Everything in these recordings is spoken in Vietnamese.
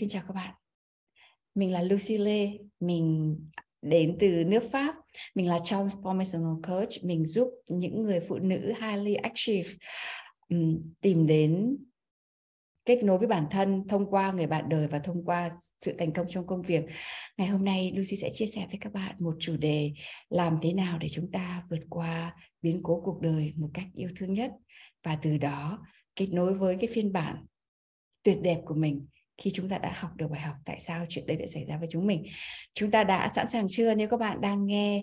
Xin chào các bạn. Mình là Lucy Lê, mình đến từ nước Pháp. Mình là Transformational Coach, mình giúp những người phụ nữ highly active um, tìm đến kết nối với bản thân thông qua người bạn đời và thông qua sự thành công trong công việc. Ngày hôm nay Lucy sẽ chia sẻ với các bạn một chủ đề làm thế nào để chúng ta vượt qua biến cố cuộc đời một cách yêu thương nhất và từ đó kết nối với cái phiên bản tuyệt đẹp của mình khi chúng ta đã học được bài học tại sao chuyện đấy lại xảy ra với chúng mình. Chúng ta đã sẵn sàng chưa? Nếu các bạn đang nghe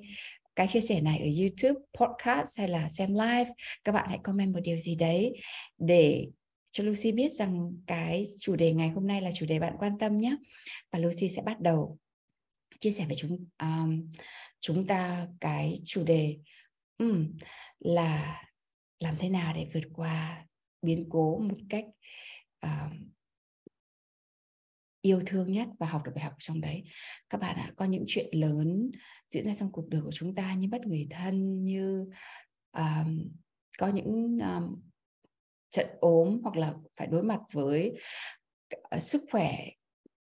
cái chia sẻ này ở YouTube, podcast hay là xem live các bạn hãy comment một điều gì đấy để cho Lucy biết rằng cái chủ đề ngày hôm nay là chủ đề bạn quan tâm nhé. Và Lucy sẽ bắt đầu chia sẻ với chúng um, chúng ta cái chủ đề um, là làm thế nào để vượt qua biến cố một cách um, yêu thương nhất và học được bài học trong đấy. Các bạn ạ có những chuyện lớn diễn ra trong cuộc đời của chúng ta như mất người thân như um, có những um, trận ốm hoặc là phải đối mặt với uh, sức khỏe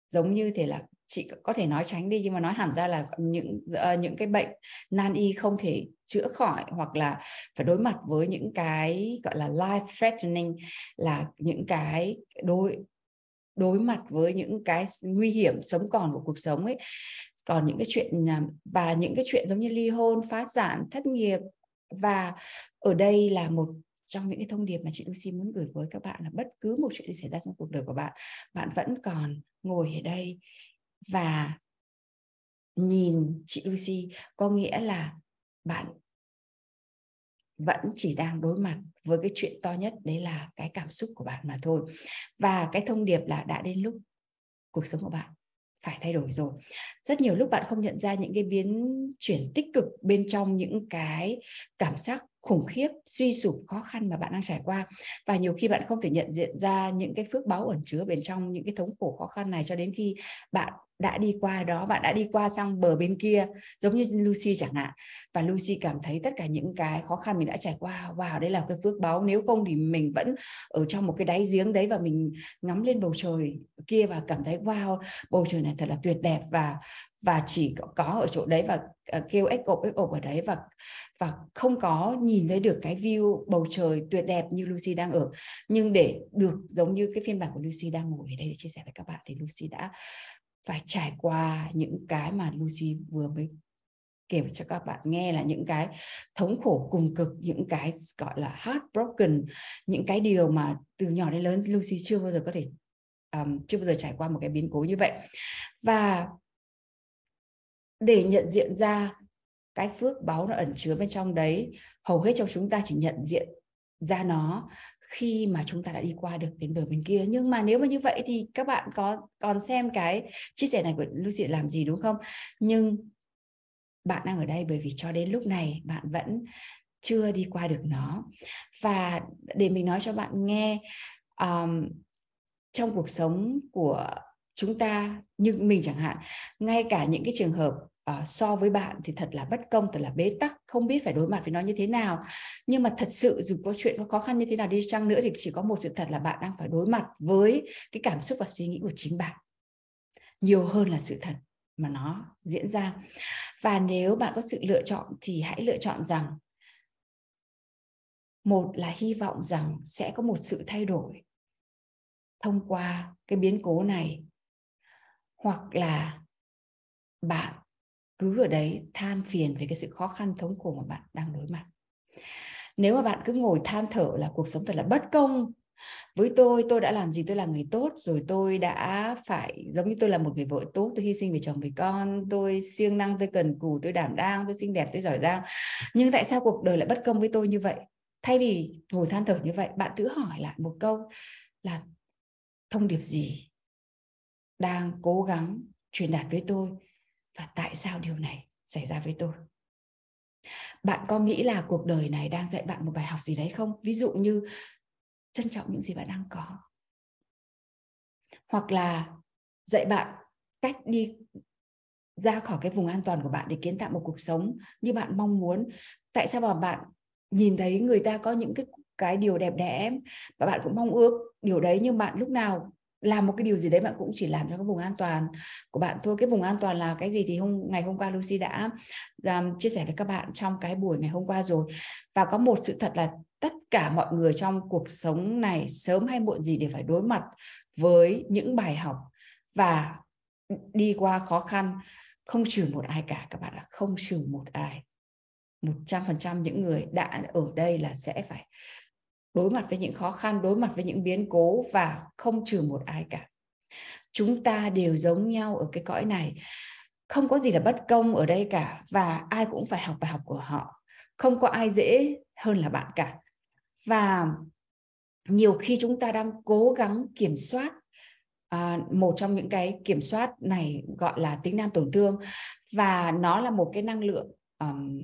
giống như thể là chị có thể nói tránh đi nhưng mà nói hẳn ra là những uh, những cái bệnh nan y không thể chữa khỏi hoặc là phải đối mặt với những cái gọi là life threatening là những cái đối đối mặt với những cái nguy hiểm sống còn của cuộc sống ấy. Còn những cái chuyện à, và những cái chuyện giống như ly hôn, phá sản, thất nghiệp. Và ở đây là một trong những cái thông điệp mà chị Lucy muốn gửi với các bạn là bất cứ một chuyện gì xảy ra trong cuộc đời của bạn bạn vẫn còn ngồi ở đây. Và nhìn chị Lucy có nghĩa là bạn vẫn chỉ đang đối mặt với cái chuyện to nhất, đấy là cái cảm xúc của bạn mà thôi. Và cái thông điệp là đã đến lúc cuộc sống của bạn phải thay đổi rồi. Rất nhiều lúc bạn không nhận ra những cái biến chuyển tích cực bên trong những cái cảm giác khủng khiếp, suy sụp, khó khăn mà bạn đang trải qua. Và nhiều khi bạn không thể nhận diện ra những cái phước báo ẩn chứa bên trong những cái thống khổ, khó khăn này cho đến khi bạn đã đi qua đó bạn đã đi qua sang bờ bên kia giống như Lucy chẳng hạn. Và Lucy cảm thấy tất cả những cái khó khăn mình đã trải qua wow đây là cái phước báo. Nếu không thì mình vẫn ở trong một cái đáy giếng đấy và mình ngắm lên bầu trời kia và cảm thấy wow bầu trời này thật là tuyệt đẹp và và chỉ có, có ở chỗ đấy và uh, kêu ếch ộp ếch ộp ở đấy và và không có nhìn thấy được cái view bầu trời tuyệt đẹp như Lucy đang ở. Nhưng để được giống như cái phiên bản của Lucy đang ngồi ở đây để chia sẻ với các bạn thì Lucy đã phải trải qua những cái mà Lucy vừa mới kể cho các bạn nghe là những cái thống khổ cùng cực những cái gọi là heartbroken những cái điều mà từ nhỏ đến lớn Lucy chưa bao giờ có thể um, chưa bao giờ trải qua một cái biến cố như vậy. Và để nhận diện ra cái phước báo nó ẩn chứa bên trong đấy hầu hết trong chúng ta chỉ nhận diện ra nó khi mà chúng ta đã đi qua được đến bờ bên kia. Nhưng mà nếu mà như vậy thì các bạn có còn xem cái chia sẻ này của Lucy làm gì đúng không? Nhưng bạn đang ở đây bởi vì cho đến lúc này bạn vẫn chưa đi qua được nó. Và để mình nói cho bạn nghe um, trong cuộc sống của chúng ta như mình chẳng hạn ngay cả những cái trường hợp uh, so với bạn thì thật là bất công thật là bế tắc không biết phải đối mặt với nó như thế nào. Nhưng mà thật sự dù có chuyện có khó khăn như thế nào đi chăng nữa thì chỉ có một sự thật là bạn đang phải đối mặt với cái cảm xúc và suy nghĩ của chính bạn. Nhiều hơn là sự thật mà nó diễn ra. Và nếu bạn có sự lựa chọn thì hãy lựa chọn rằng một là hy vọng rằng sẽ có một sự thay đổi thông qua cái biến cố này hoặc là bạn cứ ở đấy than phiền về cái sự khó khăn thống khổ mà bạn đang đối mặt. Nếu mà bạn cứ ngồi than thở là cuộc sống thật là bất công. Với tôi tôi đã làm gì tôi là người tốt, rồi tôi đã phải, giống như tôi là một người vợ tốt, tôi hy sinh vì chồng vì con, tôi siêng năng, tôi cần cù, tôi đảm đang, tôi xinh đẹp, tôi giỏi giang. Nhưng tại sao cuộc đời lại bất công với tôi như vậy? Thay vì ngồi than thở như vậy, bạn tự hỏi lại một câu là, thông điệp gì đang cố gắng truyền đạt với tôi và tại sao điều này xảy ra với tôi? Bạn có nghĩ là cuộc đời này đang dạy bạn một bài học gì đấy không? Ví dụ như trân trọng những gì bạn đang có. Hoặc là dạy bạn cách đi ra khỏi cái vùng an toàn của bạn để kiến tạo một cuộc sống như bạn mong muốn. Tại sao mà bạn nhìn thấy người ta có những cái cái điều đẹp đẽ và bạn cũng mong ước điều đấy, nhưng bạn lúc nào làm một cái điều gì đấy bạn cũng chỉ làm cho cái vùng an toàn của bạn thôi. Cái vùng an toàn là cái gì thì hôm ngày hôm qua Lucy đã um, chia sẻ với các bạn trong cái buổi ngày hôm qua rồi. Và có một sự thật là tất cả mọi người trong cuộc sống này sớm hay muộn gì đều phải đối mặt với những bài học và đi qua khó khăn. Không trừ một ai cả các bạn ạ không trừ một ai. Một trăm phần trăm những người đã ở đây là sẽ phải đối mặt với những khó khăn đối mặt với những biến cố và không trừ một ai cả. Chúng ta đều giống nhau ở cái cõi này. Không có gì là bất công ở đây cả và ai cũng phải học bài học của họ. Không có ai dễ hơn là bạn cả. Và nhiều khi chúng ta đang cố gắng kiểm soát à, một trong những cái kiểm soát này gọi là tính nam tổn thương và nó là một cái năng lượng um,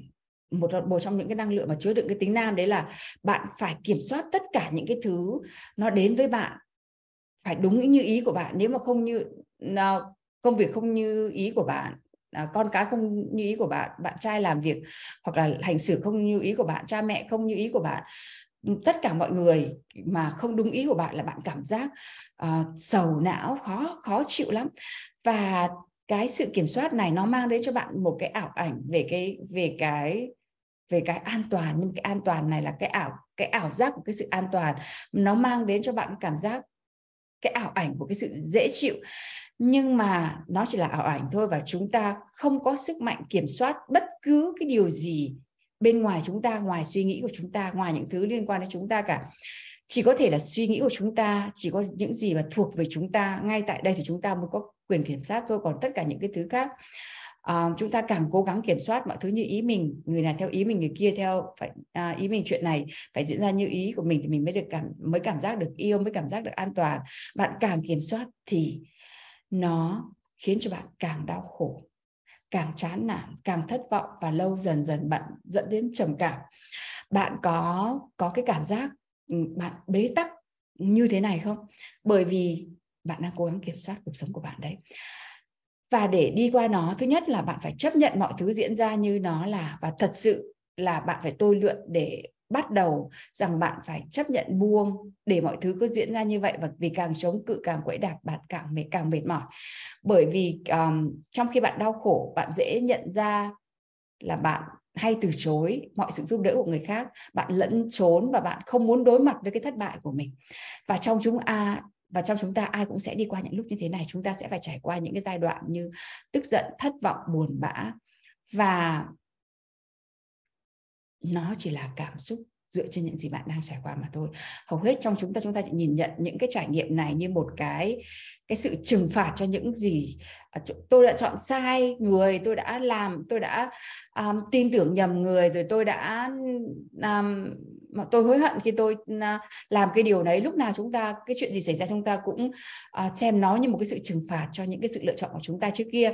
một một trong những cái năng lượng mà chứa đựng cái tính nam đấy là bạn phải kiểm soát tất cả những cái thứ nó đến với bạn. Phải đúng như ý của bạn nếu mà không như à, công việc không như ý của bạn à, con cái không như ý của bạn bạn trai làm việc hoặc là hành xử không như ý của bạn cha mẹ không như ý của bạn tất cả mọi người mà không đúng ý của bạn là bạn cảm giác uh, sầu não khó khó chịu lắm. Và cái sự kiểm soát này nó mang đến cho bạn một cái ảo ảnh về cái về cái về cái an toàn, nhưng cái an toàn này là cái ảo cái ảo giác của cái sự an toàn. Nó mang đến cho bạn cái cảm giác, cái ảo ảnh của cái sự dễ chịu. Nhưng mà nó chỉ là ảo ảnh thôi và chúng ta không có sức mạnh kiểm soát bất cứ cái điều gì bên ngoài chúng ta, ngoài suy nghĩ của chúng ta, ngoài những thứ liên quan đến chúng ta cả. Chỉ có thể là suy nghĩ của chúng ta, chỉ có những gì mà thuộc về chúng ta, ngay tại đây thì chúng ta mới có quyền kiểm soát thôi, còn tất cả những cái thứ khác à, chúng ta càng cố gắng kiểm soát mọi thứ như ý mình người này theo ý mình người kia theo phải à, ý mình chuyện này phải diễn ra như ý của mình thì mình mới được cảm mới cảm giác được yêu mới cảm giác được an toàn. Bạn càng kiểm soát thì nó khiến cho bạn càng đau khổ càng chán nản càng thất vọng và lâu dần dần bạn dẫn đến trầm cảm. Bạn có có cái cảm giác ừ, bạn bế tắc như thế này không? Bởi vì bạn đang cố gắng kiểm soát cuộc sống của bạn đấy và để đi qua nó thứ nhất là bạn phải chấp nhận mọi thứ diễn ra như nó là và thật sự là bạn phải tôi luyện để bắt đầu rằng bạn phải chấp nhận buông để mọi thứ cứ diễn ra như vậy và vì càng chống cự càng quẫy đạp bạn càng mệt càng mệt mỏi. Bởi vì um, trong khi bạn đau khổ bạn dễ nhận ra là bạn hay từ chối mọi sự giúp đỡ của người khác bạn lẫn trốn và bạn không muốn đối mặt với cái thất bại của mình. Và trong chúng a và trong chúng ta ai cũng sẽ đi qua những lúc như thế này. Chúng ta sẽ phải trải qua những cái giai đoạn như tức giận thất vọng buồn bã. Và nó chỉ là cảm xúc dựa trên những gì bạn đang trải qua mà thôi. Hầu hết trong chúng ta chúng ta nhìn nhận những cái trải nghiệm này như một cái cái sự trừng phạt cho những gì à, tôi đã chọn sai người tôi đã làm tôi đã um, tin tưởng nhầm người rồi tôi đã um, mà tôi hối hận khi tôi à, làm cái điều đấy. Lúc nào chúng ta cái chuyện gì xảy ra chúng ta cũng uh, xem nó như một cái sự trừng phạt cho những cái sự lựa chọn của chúng ta trước kia.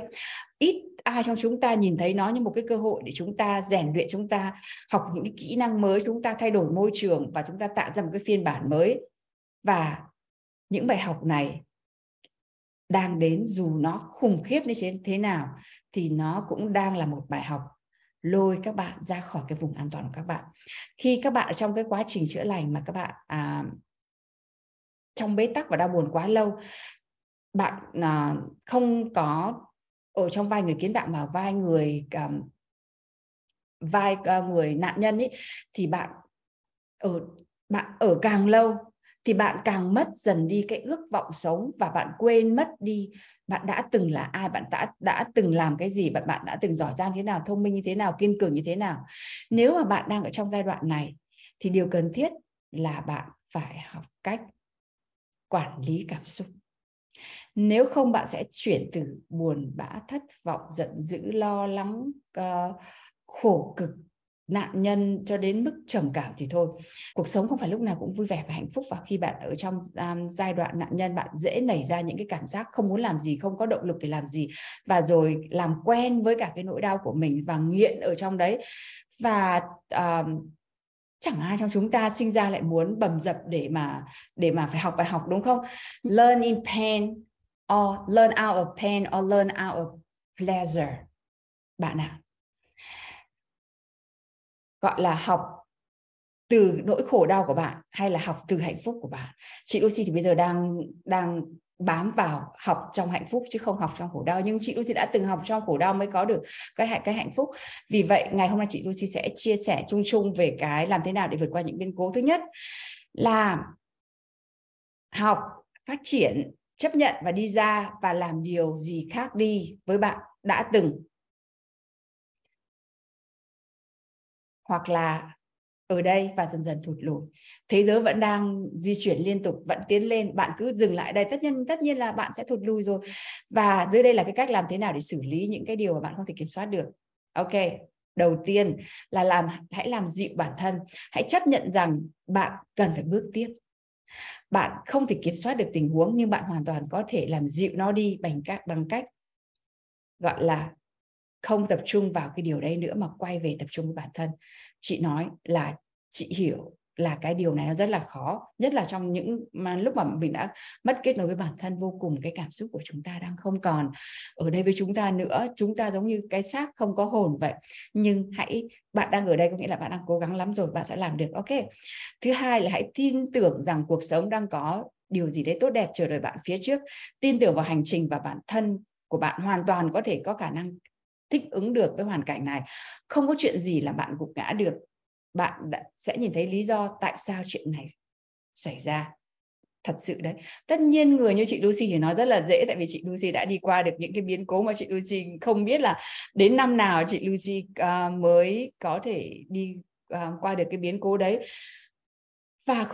Ít ai trong chúng ta nhìn thấy nó như một cái cơ hội để chúng ta rèn luyện chúng ta học những cái kỹ năng mới chúng ta thay đổi môi trường và chúng ta tạo ra một cái phiên bản mới. Và những bài học này đang đến dù nó khủng khiếp như thế nào thì nó cũng đang là một bài học lôi các bạn ra khỏi cái vùng an toàn của các bạn. Khi các bạn ở trong cái quá trình chữa lành mà các bạn à, trong bế tắc và đau buồn quá lâu bạn à, không có ở trong vai người kiến tạo mà vai người à, vai à, người nạn nhân ấy thì bạn ở bạn ở càng lâu thì bạn càng mất dần đi cái ước vọng sống và bạn quên mất đi bạn đã từng là ai bạn đã đã từng làm cái gì bạn bạn đã từng giỏi giang thế nào thông minh như thế nào kiên cường như thế nào. Nếu mà bạn đang ở trong giai đoạn này thì điều cần thiết là bạn phải học cách quản lý cảm xúc. Nếu không bạn sẽ chuyển từ buồn bã thất vọng giận dữ lo lắng uh, khổ cực nạn nhân cho đến mức trầm cảm thì thôi. Cuộc sống không phải lúc nào cũng vui vẻ và hạnh phúc và khi bạn ở trong um, giai đoạn nạn nhân bạn dễ nảy ra những cái cảm giác không muốn làm gì không có động lực để làm gì và rồi làm quen với cả cái nỗi đau của mình và nghiện ở trong đấy. Và um, chẳng ai trong chúng ta sinh ra lại muốn bầm dập để mà để mà phải học bài học đúng không? Learn in pain or learn out of pain or learn out of pleasure. Bạn ạ gọi là học từ nỗi khổ đau của bạn hay là học từ hạnh phúc của bạn? Chị Lucy thì bây giờ đang đang bám vào học trong hạnh phúc chứ không học trong khổ đau. Nhưng chị Lucy đã từng học trong khổ đau mới có được cái hạnh cái hạnh phúc. Vì vậy, ngày hôm nay chị Lucy sẽ chia sẻ chung chung về cái làm thế nào để vượt qua những biến cố. Thứ nhất là học, phát triển, chấp nhận và đi ra và làm điều gì khác đi với bạn đã từng hoặc là ở đây và dần dần thụt lùi. Thế giới vẫn đang di chuyển liên tục, vẫn tiến lên, bạn cứ dừng lại đây. Tất nhiên tất nhiên là bạn sẽ thụt lùi rồi. Và dưới đây là cái cách làm thế nào để xử lý những cái điều mà bạn không thể kiểm soát được. Ok, đầu tiên là làm, hãy làm dịu bản thân. Hãy chấp nhận rằng bạn cần phải bước tiếp. Bạn không thể kiểm soát được tình huống, nhưng bạn hoàn toàn có thể làm dịu nó đi bằng cách bằng cách gọi là không tập trung vào cái điều đấy nữa mà quay về tập trung với bản thân. Chị nói là chị hiểu là cái điều này nó rất là khó, nhất là trong những mà lúc mà mình đã mất kết nối với bản thân, vô cùng cái cảm xúc của chúng ta đang không còn ở đây với chúng ta nữa. Chúng ta giống như cái xác không có hồn vậy. Nhưng hãy, bạn đang ở đây có nghĩa là bạn đang cố gắng lắm rồi, bạn sẽ làm được. Ok. Thứ hai là hãy tin tưởng rằng cuộc sống đang có điều gì đấy tốt đẹp chờ đợi bạn phía trước. Tin tưởng vào hành trình và bản thân của bạn hoàn toàn có thể có khả năng thích ứng được với hoàn cảnh này. Không có chuyện gì là bạn gục ngã được. Bạn sẽ nhìn thấy lý do tại sao chuyện này xảy ra. Thật sự đấy. Tất nhiên người như chị Lucy thì nói rất là dễ tại vì chị Lucy đã đi qua được những cái biến cố mà chị Lucy không biết là đến năm nào chị Lucy uh, mới có thể đi uh, qua được cái biến cố đấy. Và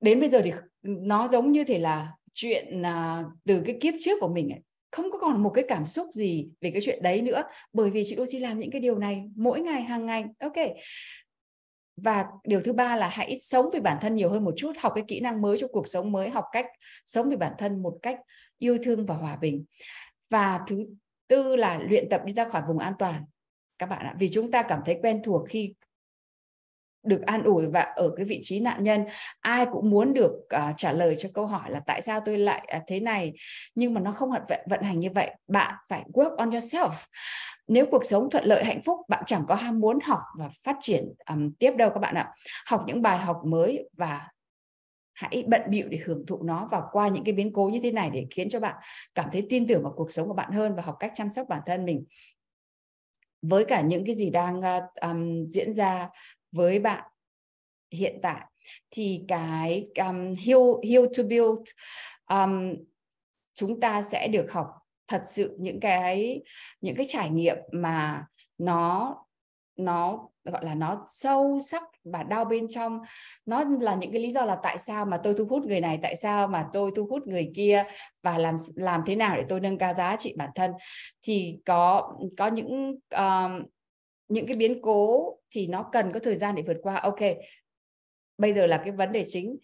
đến bây giờ thì nó giống như thể là chuyện uh, từ cái kiếp trước của mình ấy không có còn một cái cảm xúc gì về cái chuyện đấy nữa, bởi vì chị Lucy làm những cái điều này mỗi ngày, hàng ngày. Ok. Và điều thứ ba là hãy sống vì bản thân nhiều hơn một chút, học cái kỹ năng mới cho cuộc sống mới, học cách sống vì bản thân một cách yêu thương và hòa bình. Và thứ tư là luyện tập đi ra khỏi vùng an toàn. Các bạn ạ, vì chúng ta cảm thấy quen thuộc khi được an ủi và ở cái vị trí nạn nhân. Ai cũng muốn được uh, trả lời cho câu hỏi là tại sao tôi lại uh, thế này? Nhưng mà nó không vận vận hành như vậy. Bạn phải work on yourself. Nếu cuộc sống thuận lợi hạnh phúc bạn chẳng có ham muốn học và phát triển um, tiếp đâu các bạn ạ. Học những bài học mới và hãy bận bịu để hưởng thụ nó và qua những cái biến cố như thế này để khiến cho bạn cảm thấy tin tưởng vào cuộc sống của bạn hơn và học cách chăm sóc bản thân mình. Với cả những cái gì đang um, diễn ra với bạn hiện tại. Thì cái um, heal heal to build um, chúng ta sẽ được học thật sự những cái những cái trải nghiệm mà nó nó gọi là nó sâu sắc và đau bên trong. Nó là những cái lý do là tại sao mà tôi thu hút người này tại sao mà tôi thu hút người kia và làm làm thế nào để tôi nâng cao giá trị bản thân. Thì có có những um, những cái biến cố thì nó cần có thời gian để vượt qua. Ok, bây giờ là cái vấn đề chính.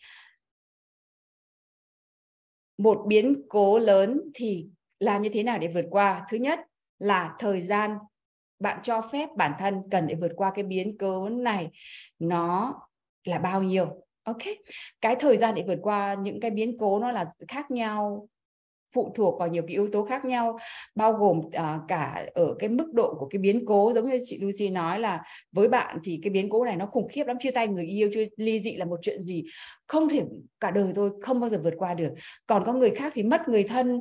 Một biến cố lớn thì làm như thế nào để vượt qua? Thứ nhất là thời gian bạn cho phép bản thân cần để vượt qua cái biến cố này nó là bao nhiêu? Ok, cái thời gian để vượt qua những cái biến cố nó là khác nhau phụ thuộc vào nhiều cái yếu tố khác nhau bao gồm uh, cả ở cái mức độ của cái biến cố. Giống như chị Lucy nói là với bạn thì cái biến cố này nó khủng khiếp lắm chia tay người yêu chưa ly dị là một chuyện gì không thể cả đời tôi không bao giờ vượt qua được. Còn có người khác thì mất người thân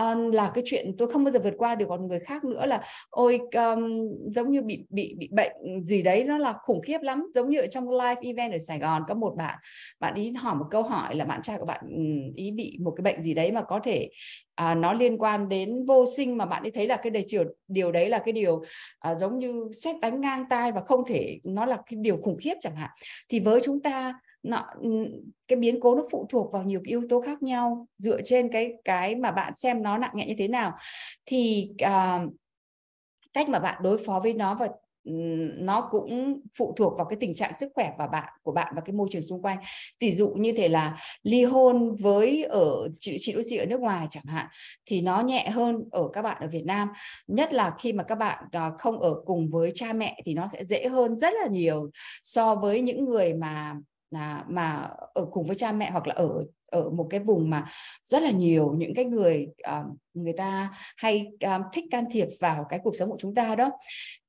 uh, là cái chuyện tôi không bao giờ vượt qua được. Còn người khác nữa là ôi um, giống như bị bị bị bệnh gì đấy nó là khủng khiếp lắm. Giống như ở trong live event ở Sài Gòn có một bạn bạn ý hỏi một câu hỏi là bạn trai của bạn ừ, ý bị một cái bệnh gì đấy mà có thể uh, nó liên quan đến vô sinh? Mà bạn ấy thấy là cái đề chiều điều đấy là cái điều uh, giống như xét đánh ngang tai và không thể nó là cái điều khủng khiếp chẳng hạn. Thì với chúng ta nó ừ, cái biến cố nó phụ thuộc vào nhiều yếu tố khác nhau dựa trên cái cái mà bạn xem nó nặng nhẹ như thế nào. Thì uh, cách mà bạn đối phó với nó và ừ, nó cũng phụ thuộc vào cái tình trạng sức khỏe và bạn của bạn và cái môi trường xung quanh. Tỷ dụ như thể là ly hôn với ở chị chị đối chị ở nước ngoài chẳng hạn thì nó nhẹ hơn ở các bạn ở Việt Nam. Nhất là khi mà các bạn à, không ở cùng với cha mẹ thì nó sẽ dễ hơn rất là nhiều so với những người mà là mà ở cùng với cha mẹ hoặc là ở ở một cái vùng mà rất là nhiều những cái người uh, người ta hay uh, thích can thiệp vào cái cuộc sống của chúng ta đó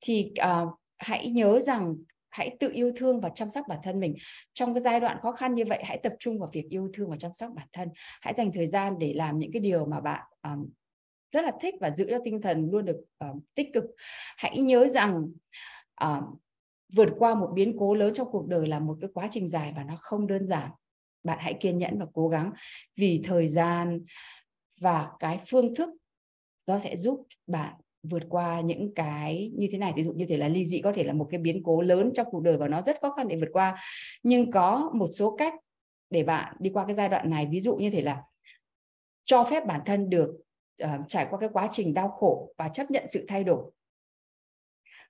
thì uh, hãy nhớ rằng hãy tự yêu thương và chăm sóc bản thân mình. Trong cái giai đoạn khó khăn như vậy hãy tập trung vào việc yêu thương và chăm sóc bản thân. Hãy dành thời gian để làm những cái điều mà bạn um, rất là thích và giữ cho tinh thần luôn được um, tích cực. Hãy nhớ rằng um, vượt qua một biến cố lớn trong cuộc đời là một cái quá trình dài và nó không đơn giản. Bạn hãy kiên nhẫn và cố gắng vì thời gian và cái phương thức nó sẽ giúp bạn vượt qua những cái như thế này. Ví dụ như thể là ly dị có thể là một cái biến cố lớn trong cuộc đời và nó rất khó khăn để vượt qua. Nhưng có một số cách để bạn đi qua cái giai đoạn này. Ví dụ như thể là cho phép bản thân được uh, trải qua cái quá trình đau khổ và chấp nhận sự thay đổi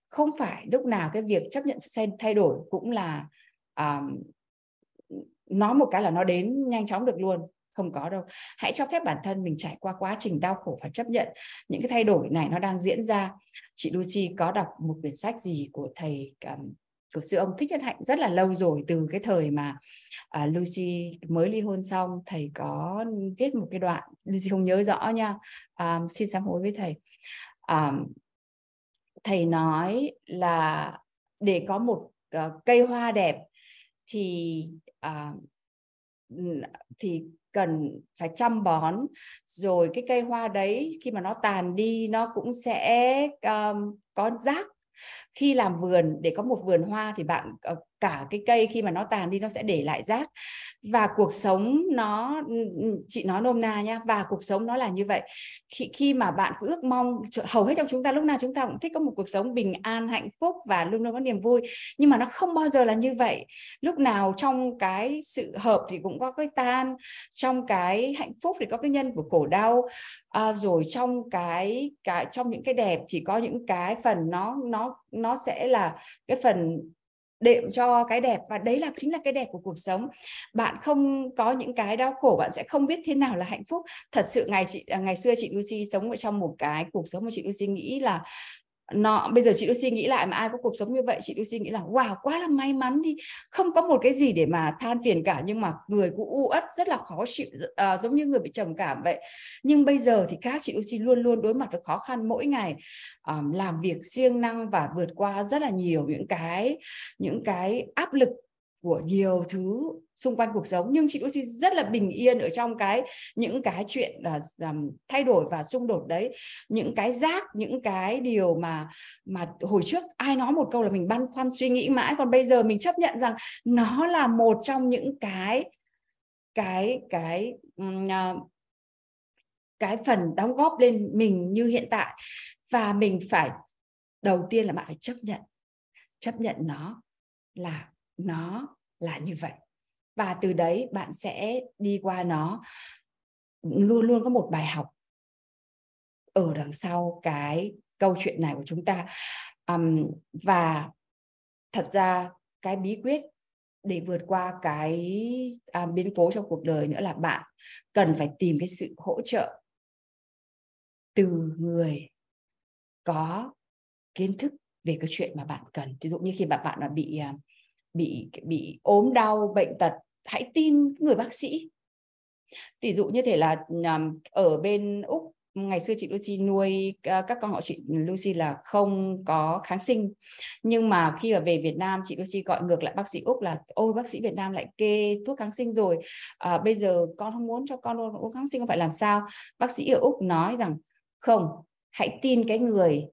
không phải lúc nào cái việc chấp nhận sự thay đổi cũng là um, nói một cái là nó đến nhanh chóng được luôn không có đâu. Hãy cho phép bản thân mình trải qua quá trình đau khổ và chấp nhận những cái thay đổi này nó đang diễn ra. Chị Lucy có đọc một quyển sách gì của thầy um, của sư ông thích nhất hạnh rất là lâu rồi từ cái thời mà uh, Lucy mới ly hôn xong thầy có viết một cái đoạn Lucy không nhớ rõ nha. Um, xin sám hối với thầy. Um, thầy nói là để có một uh, cây hoa đẹp thì uh, thì cần phải chăm bón. Rồi cái cây hoa đấy khi mà nó tàn đi nó cũng sẽ um, có rác. Khi làm vườn để có một vườn hoa thì bạn uh, cả cái cây khi mà nó tàn đi nó sẽ để lại rác. Và cuộc sống nó ừ, ừ, chị nói nôm na nhá và cuộc sống nó là như vậy. Khi khi mà bạn cứ ước mong hầu hết trong chúng ta lúc nào chúng ta cũng thích có một cuộc sống bình an hạnh phúc và luôn luôn có niềm vui. Nhưng mà nó không bao giờ là như vậy. Lúc nào trong cái sự hợp thì cũng có cái tan trong cái hạnh phúc thì có cái nhân của khổ đau. À, rồi trong cái cái trong những cái đẹp chỉ có những cái phần nó nó nó sẽ là cái phần đệm cho cái đẹp và đấy là chính là cái đẹp của cuộc sống. Bạn không có những cái đau khổ, bạn sẽ không biết thế nào là hạnh phúc. Thật sự ngày chị à, ngày xưa chị Lucy sống ở trong một cái cuộc sống mà chị Lucy nghĩ là nó bây giờ chị suy nghĩ lại mà ai có cuộc sống như vậy chị suy nghĩ là wow quá là may mắn đi. Không có một cái gì để mà than phiền cả nhưng mà người cũng u uất rất là khó chịu à, giống như người bị trầm cảm vậy. Nhưng bây giờ thì các chị Lucy luôn luôn đối mặt với khó khăn mỗi ngày um, làm việc siêng năng và vượt qua rất là nhiều những cái những cái áp lực của nhiều thứ xung quanh cuộc sống. Nhưng chị Lucy rất là bình yên ở trong cái những cái chuyện à, là um, thay đổi và xung đột đấy. Những cái rác những cái điều mà mà hồi trước ai nói một câu là mình băn khoăn suy nghĩ mãi. Còn bây giờ mình chấp nhận rằng nó là một trong những cái cái cái uh, cái phần đóng góp lên mình như hiện tại. Và mình phải đầu tiên là bạn phải chấp nhận. Chấp nhận nó là nó là như vậy và từ đấy bạn sẽ đi qua nó. Luôn luôn có một bài học ở đằng sau cái câu chuyện này của chúng ta. Um, và thật ra cái bí quyết để vượt qua cái à, biến cố trong cuộc đời nữa là bạn cần phải tìm cái sự hỗ trợ từ người có kiến thức về cái chuyện mà bạn cần. Ví dụ như khi mà bạn là bị à, bị bị ốm đau bệnh tật hãy tin người bác sĩ. Tỷ dụ như thể là ở bên úc ngày xưa chị Lucy nuôi à, các con họ chị Lucy là không có kháng sinh. Nhưng mà khi mà về Việt Nam chị Lucy gọi ngược lại bác sĩ Úc là ôi bác sĩ Việt Nam lại kê thuốc kháng sinh rồi. À, bây giờ con không muốn cho con uống kháng sinh không phải làm sao? Bác sĩ ở Úc nói rằng không hãy tin cái người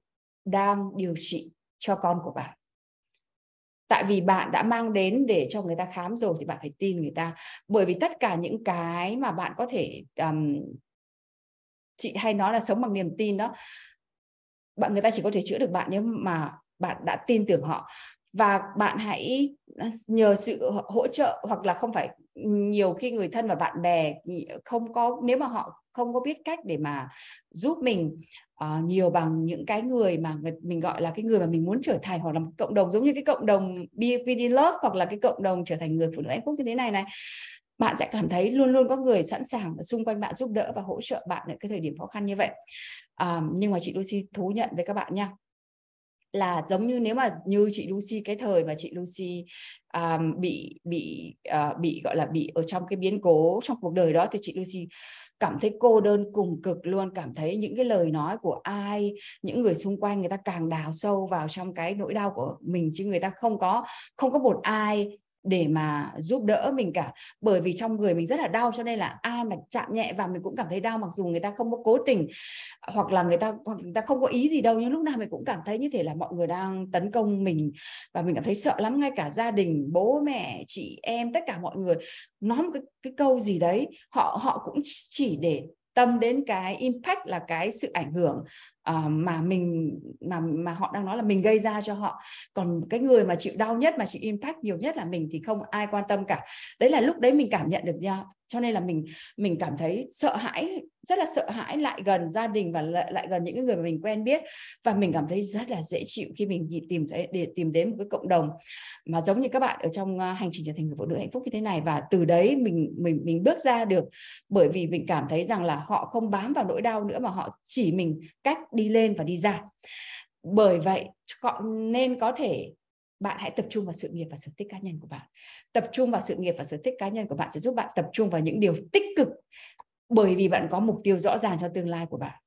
đang điều trị cho con của bạn tại vì bạn đã mang đến để cho người ta khám rồi thì bạn phải tin người ta. Bởi vì tất cả những cái mà bạn có thể um, chị hay nói là sống bằng niềm tin đó bạn người ta chỉ có thể chữa được bạn nếu mà bạn đã tin tưởng họ và bạn hãy à, nhờ sự hỗ trợ hoặc là không phải nhiều khi người thân và bạn bè không có nếu mà họ không có biết cách để mà giúp mình uh, nhiều bằng những cái người mà mình gọi là cái người mà mình muốn trở thành hoặc là một cộng đồng giống như cái cộng đồng BVD Love hoặc là cái cộng đồng trở thành người phụ nữ hạnh phúc như thế này này bạn sẽ cảm thấy luôn luôn có người sẵn sàng xung quanh bạn giúp đỡ và hỗ trợ bạn ở cái thời điểm khó khăn như vậy. À, nhưng mà chị Lucy thú nhận với các bạn nha là giống như nếu mà như chị Lucy cái thời mà chị Lucy um, bị bị uh, bị gọi là bị ở trong cái biến cố trong cuộc đời đó thì chị Lucy cảm thấy cô đơn cùng cực luôn cảm thấy những cái lời nói của ai những người xung quanh người ta càng đào sâu vào trong cái nỗi đau của mình chứ người ta không có không có một ai để mà giúp đỡ mình cả. Bởi vì trong người mình rất là đau cho nên là ai mà chạm nhẹ vào mình cũng cảm thấy đau mặc dù người ta không có cố tình hoặc là người ta hoặc người ta không có ý gì đâu nhưng lúc nào mình cũng cảm thấy như thể là mọi người đang tấn công mình và mình cảm thấy sợ lắm. Ngay cả gia đình bố mẹ chị em tất cả mọi người nói một cái, cái câu gì đấy họ họ cũng chỉ để tâm đến cái impact là cái sự ảnh hưởng uh, mà mình mà mà họ đang nói là mình gây ra cho họ. Còn cái người mà chịu đau nhất mà chịu impact nhiều nhất là mình thì không ai quan tâm cả. Đấy là lúc đấy mình cảm nhận được nha. Cho nên là mình mình cảm thấy sợ hãi rất là sợ hãi lại gần gia đình và lại, lại gần những người mà mình quen biết. Và mình cảm thấy rất là dễ chịu khi mình tìm để tìm đến một cái cộng đồng mà giống như các bạn ở trong ờ, hành trình trở thành người phụ nữ hạnh phúc như thế này. Và từ đấy mình mình mình bước ra được. Bởi vì mình cảm thấy rằng là họ không bám vào nỗi đau nữa mà họ chỉ mình cách đi lên và đi ra. Bởi vậy nên có thể bạn hãy tập trung vào sự nghiệp và sở thích cá nhân của bạn. Tập trung vào sự nghiệp và sở thích cá nhân của bạn sẽ giúp bạn tập trung vào những điều tích cực bởi vì bạn có mục tiêu rõ ràng cho tương lai của bạn.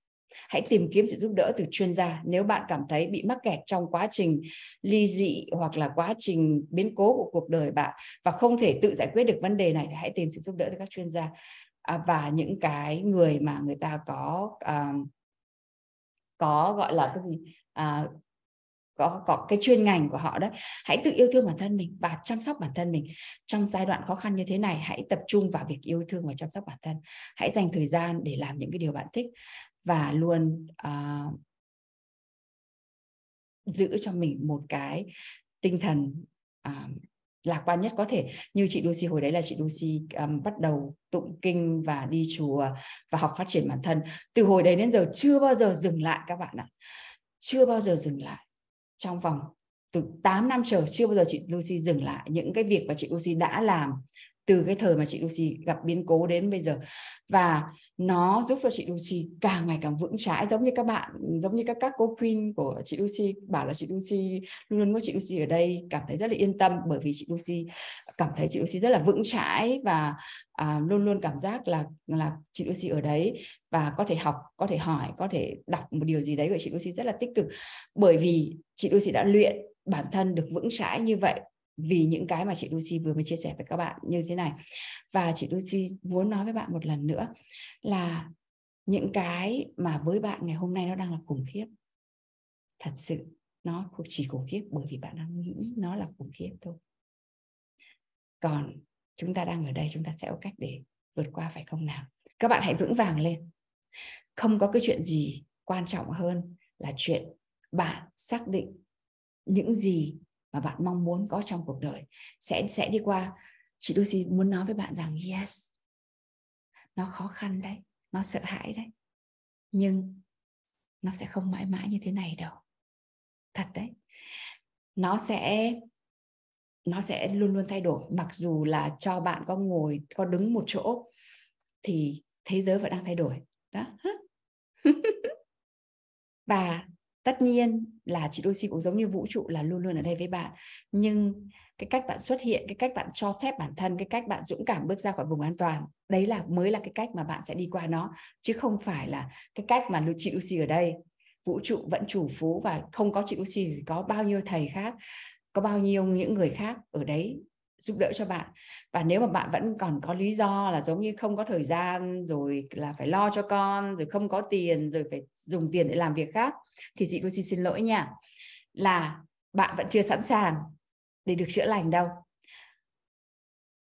Hãy tìm kiếm sự giúp đỡ từ chuyên gia nếu bạn cảm thấy bị mắc kẹt trong quá trình ly dị hoặc là quá trình biến cố của cuộc đời bạn và không thể tự giải quyết được vấn đề này thì hãy tìm sự giúp đỡ từ các chuyên gia à, và những cái người mà người ta có um, có gọi là cái gì à, có có cái chuyên ngành của họ đấy. Hãy tự yêu thương bản thân mình và chăm sóc bản thân mình. Trong giai đoạn khó khăn như thế này hãy tập trung vào việc yêu thương và chăm sóc bản thân. Hãy dành thời gian để làm những cái điều bạn thích và luôn uh, giữ cho mình một cái tinh thần uh, lạc quan nhất có thể. Như chị Lucy hồi đấy là chị Lucy um, bắt đầu tụng kinh và đi chùa và học phát triển bản thân. Từ hồi đấy đến giờ chưa bao giờ dừng lại các bạn ạ. Chưa bao giờ dừng lại. Trong vòng từ 8 năm trời chưa bao giờ chị Lucy dừng lại. Những cái việc mà chị Lucy đã làm từ cái thời mà chị Lucy gặp biến cố đến bây giờ và nó giúp cho chị Lucy càng ngày càng vững chãi giống như các bạn giống như các các cô queen của chị Lucy bảo là chị Lucy luôn luôn có chị Lucy ở đây cảm thấy rất là yên tâm bởi vì chị Lucy cảm thấy chị Lucy rất là vững chãi và à, luôn luôn cảm giác là là chị Lucy ở đấy và có thể học có thể hỏi có thể đọc một điều gì đấy của chị Lucy rất là tích cực bởi vì chị Lucy đã luyện bản thân được vững chãi như vậy vì những cái mà chị Lucy vừa mới chia sẻ với các bạn như thế này. Và chị Lucy muốn nói với bạn một lần nữa là những cái mà với bạn ngày hôm nay nó đang là khủng khiếp. Thật sự, nó chỉ khủng khiếp bởi vì bạn đang nghĩ nó là khủng khiếp thôi. Còn chúng ta đang ở đây, chúng ta sẽ có cách để vượt qua, phải không nào? Các bạn hãy vững vàng lên. Không có cái chuyện gì quan trọng hơn là chuyện bạn xác định những gì mà bạn mong muốn có trong cuộc đời, sẽ sẽ đi qua. Chị Lucy muốn nói với bạn rằng, yes, nó khó khăn đấy, nó sợ hãi đấy, nhưng nó sẽ không mãi mãi như thế này đâu. Thật đấy. Nó sẽ nó sẽ luôn luôn thay đổi. Mặc dù là cho bạn có ngồi, có đứng một chỗ, thì thế giới vẫn đang thay đổi. Đó. Và tất nhiên là chị Lucy cũng giống như vũ trụ là luôn luôn ở đây với bạn. Nhưng cái cách bạn xuất hiện, cái cách bạn cho phép bản thân, cái cách bạn dũng cảm bước ra khỏi vùng an toàn, đấy là mới là cái cách mà bạn sẽ đi qua nó, chứ không phải là cái cách mà chị Lucy ở đây. Vũ trụ vẫn chủ phú và không có chị Lucy thì có bao nhiêu thầy khác, có bao nhiêu những người khác ở đấy giúp đỡ cho bạn. Và nếu mà bạn vẫn còn có lý do là giống như không có thời gian rồi là phải lo cho con, rồi không có tiền, rồi phải dùng tiền để làm việc khác, thì chị Lucy xin lỗi nha, là bạn vẫn chưa sẵn sàng để được chữa lành đâu.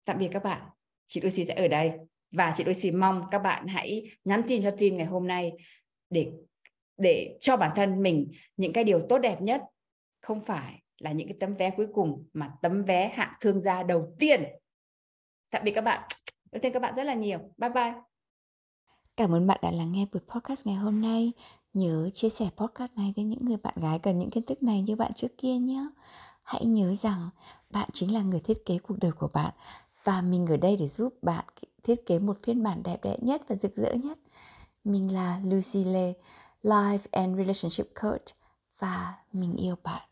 Tạm biệt các bạn. Chị Lucy sẽ ở đây. Và chị Lucy mong các bạn hãy nhắn tin cho team ngày hôm nay để để cho bản thân mình những cái điều tốt đẹp nhất. Không phải là những cái tấm vé cuối cùng mà tấm vé hạng thương gia đầu tiên tạm biệt các bạn Cảm ơn các bạn rất là nhiều. Bye bye. Cảm ơn bạn đã lắng nghe buổi podcast ngày hôm nay. Nhớ chia sẻ podcast này với những người bạn gái cần những kiến thức này như bạn trước kia nhé. Hãy nhớ rằng bạn chính là người thiết kế cuộc đời của bạn và mình ở đây để giúp bạn thiết kế một phiên bản đẹp đẽ nhất và rực rỡ nhất. Mình là Lucy Lê, Life and Relationship Coach và mình yêu bạn.